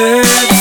heard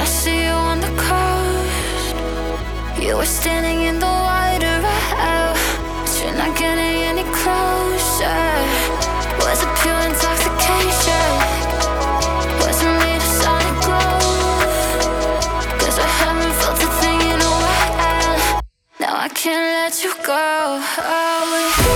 I see you on the coast. You were standing in the water, oh, but you're not getting any closer. Was it pure intoxication? Was it made of sonic glow? Cause I haven't felt a thing in a while. Now I can't let you go.